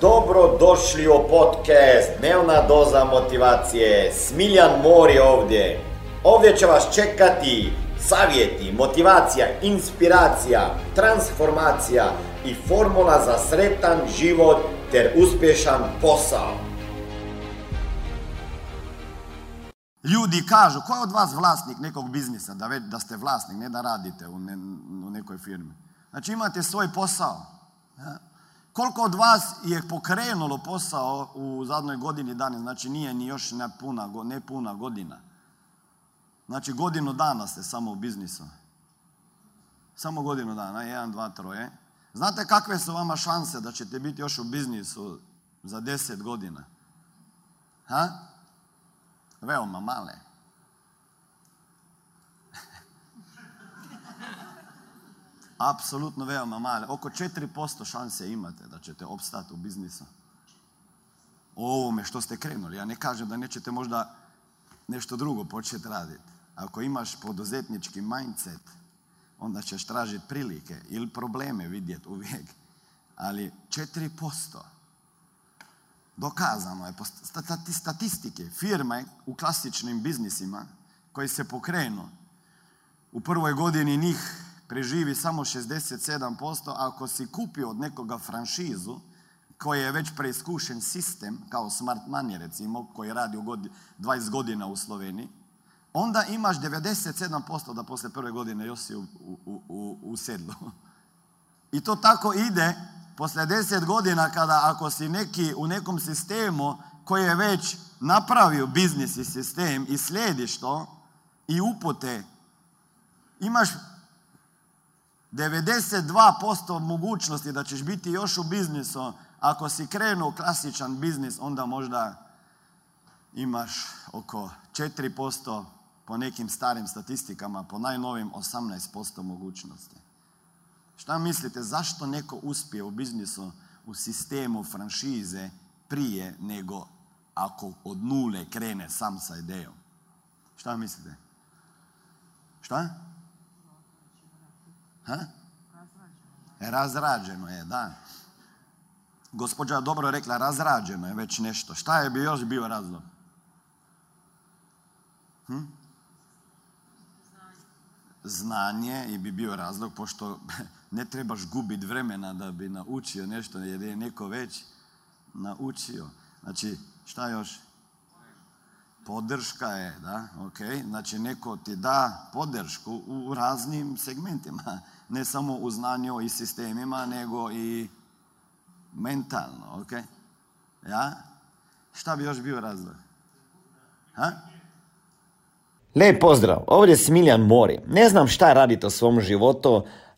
Dobro došli u podcast Dnevna doza motivacije. Smiljan Mor je ovdje. Ovdje će vas čekati savjeti, motivacija, inspiracija, transformacija i formula za sretan život ter uspješan posao. Ljudi kažu, ko je od vas vlasnik nekog biznisa, da, već, da ste vlasnik, ne da radite u, ne, u nekoj firmi. Znači imate svoj posao. Ja? Koliko od vas je pokrenulo posao u zadnjoj godini dana, znači nije ni još ne puna, ne puna godina. Znači godinu dana ste samo u biznisu. Samo godinu dana, jedan, dva, troje. Znate kakve su vama šanse da ćete biti još u biznisu za deset godina? Ha? Veoma male. Apsolutno veoma male. Oko 4% šanse imate da ćete opstati u biznisu. O ovome što ste krenuli. Ja ne kažem da nećete možda nešto drugo početi raditi. Ako imaš poduzetnički mindset, onda ćeš tražiti prilike ili probleme vidjeti uvijek. Ali 4% dokazano je po statistike firme u klasičnim biznisima koji se pokrenu u prvoj godini njih preživi samo 67%, ako si kupio od nekoga franšizu koji je već preiskušen sistem, kao Smart Money recimo, koji radi u 20 godina u Sloveniji, onda imaš 97% da posle prve godine još si u, u, u, u sedlu. I to tako ide posle 10 godina kada ako si neki u nekom sistemu koji je već napravio biznis i sistem i slijediš to i upute, imaš 92% mogućnosti da ćeš biti još u biznisu. Ako si krenuo klasičan biznis, onda možda imaš oko 4% po nekim starim statistikama, po najnovim 18% mogućnosti. Šta mislite, zašto neko uspije u biznisu, u sistemu franšize prije nego ako od nule krene sam sa idejom? Šta mislite? Šta? Ha? Razrađeno je, da. Gospođa je dobro rekla, razrađeno je već nešto. Šta je bi još bio razlog? Hm? Znanje i bi bio razlog, pošto ne trebaš gubiti vremena da bi naučio nešto, jer je neko već naučio. Znači, šta još? Podrška je, da, ok. Znači, neko ti da podršku u raznim segmentima. Ne samo u znanju i sistemima, nego i mentalno, ok. Ja? Šta bi još bio razlog? Ha? Lijep pozdrav, ovdje je Smiljan Mori. Ne znam šta radite u svom životu,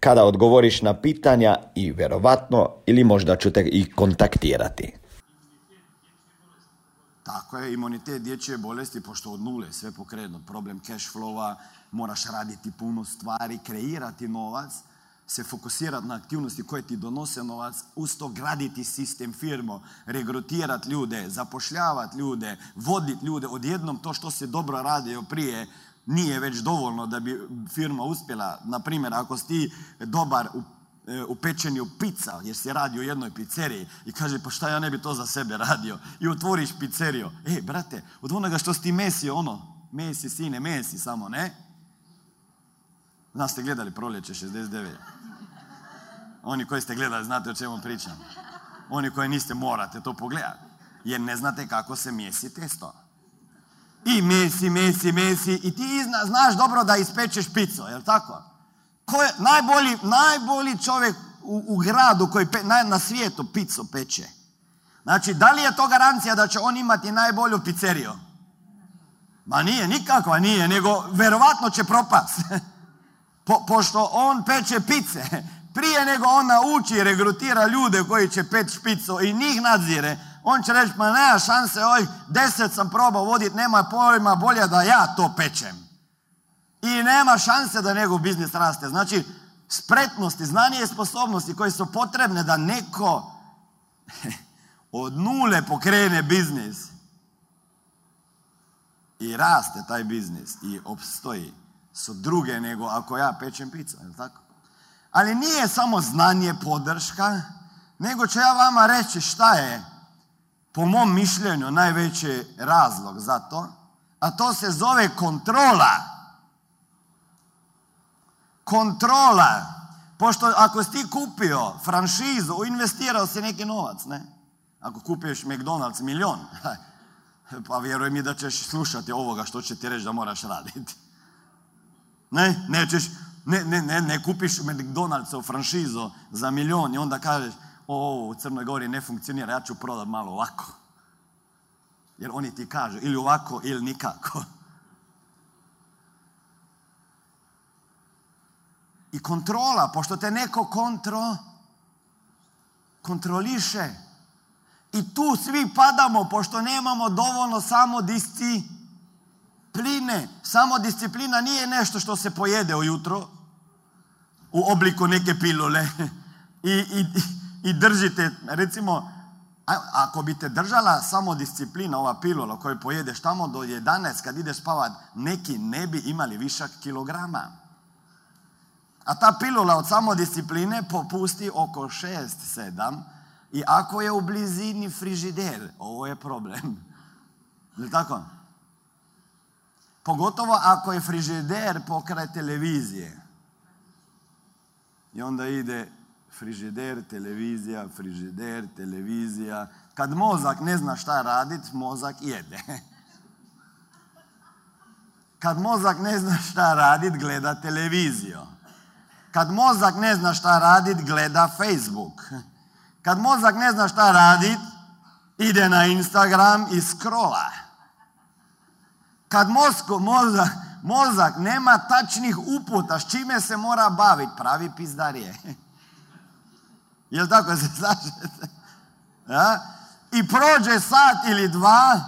kada odgovoriš na pitanja i vjerovatno ili možda ću te i kontaktirati. Tako je, imunitet dječje bolesti, pošto od nule sve pokrenuo, problem cash flowa, moraš raditi puno stvari, kreirati novac, se fokusirati na aktivnosti koje ti donose novac, uz to graditi sistem firmo, regrutirati ljude, zapošljavati ljude, voditi ljude, odjednom to što se dobro radio prije, nije već dovoljno da bi firma uspjela. Na primjer, ako si ti dobar u, e, u pečenju pizza, jer si radi u jednoj pizzeriji i kaže, pa šta ja ne bi to za sebe radio? I otvoriš pizzeriju. E, brate, od onoga što si ti mesio, ono, mesi, sine, mesi samo, ne? Znaš ste gledali proljeće 69. Oni koji ste gledali znate o čemu pričam. Oni koji niste morate to pogledati. Jer ne znate kako se mjesi testo. I mesi, mesi, mesi. I ti znaš dobro da ispečeš pico, jel tako? Ko je najbolji, najbolji čovjek u, u gradu koji pe, na, na svijetu pico peče? Znači, da li je to garancija da će on imati najbolju pizzeriju? Ma nije, nikakva nije, nego verovatno će propast. Po, pošto on peče pice, prije nego on nauči i regrutira ljude koji će peć špicu i njih nadzire, on će reći, ma nema šanse, oj, deset sam probao voditi, nema pojma, bolje da ja to pečem. I nema šanse da njegov biznis raste. Znači, spretnosti, znanje i sposobnosti koje su potrebne da neko od nule pokrene biznis i raste taj biznis i opstoji su druge nego ako ja pečem pizza, je tako? Ali nije samo znanje podrška, nego ću ja vama reći šta je po mom mišljenju najveći razlog za to, a to se zove kontrola. Kontrola. Pošto ako si ti kupio franšizu, investirao si neki novac, ne? Ako kupiš McDonald's milion, pa vjeruj mi da ćeš slušati ovoga što će ti reći da moraš raditi. Ne, nećeš, ne, ne, ne, ne kupiš McDonald's u franšizu za milion i onda kažeš, o, u Crnoj Gori ne funkcionira, ja ću prodat malo ovako. Jer oni ti kažu ili ovako ili nikako. I kontrola, pošto te neko kontro, kontroliše. I tu svi padamo, pošto nemamo dovoljno samo discipline. Samo disciplina nije nešto što se pojede ujutro u obliku neke pilule. I, i, i držite, recimo, ako bi te držala samo disciplina, ova pilula koju pojedeš tamo do 11 kad ideš spavat, neki ne bi imali višak kilograma. A ta pilula od samodiscipline popusti oko 6-7 i ako je u blizini frižider, ovo je problem. Je tako? Pogotovo ako je frižider pokraj televizije. I onda ide frižider, televizija, frižider, televizija. Kad mozak ne zna šta radit, mozak jede. Kad mozak ne zna šta radit, gleda televiziju. Kad mozak ne zna šta radit, gleda Facebook. Kad mozak ne zna šta radit, ide na Instagram i scrolla. Kad mozko, mozak, mozak nema tačnih uputa s čime se mora baviti, pravi pizdarije. Jel tako se slažete? Ja? I prođe sat ili dva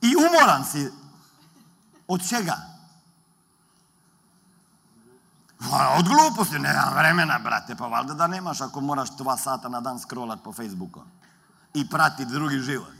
i umoran si. Od čega? Od gluposti, nemam vremena, brate, pa valjda da nemaš ako moraš dva sata na dan scrollat po Facebooku i pratiti drugi život.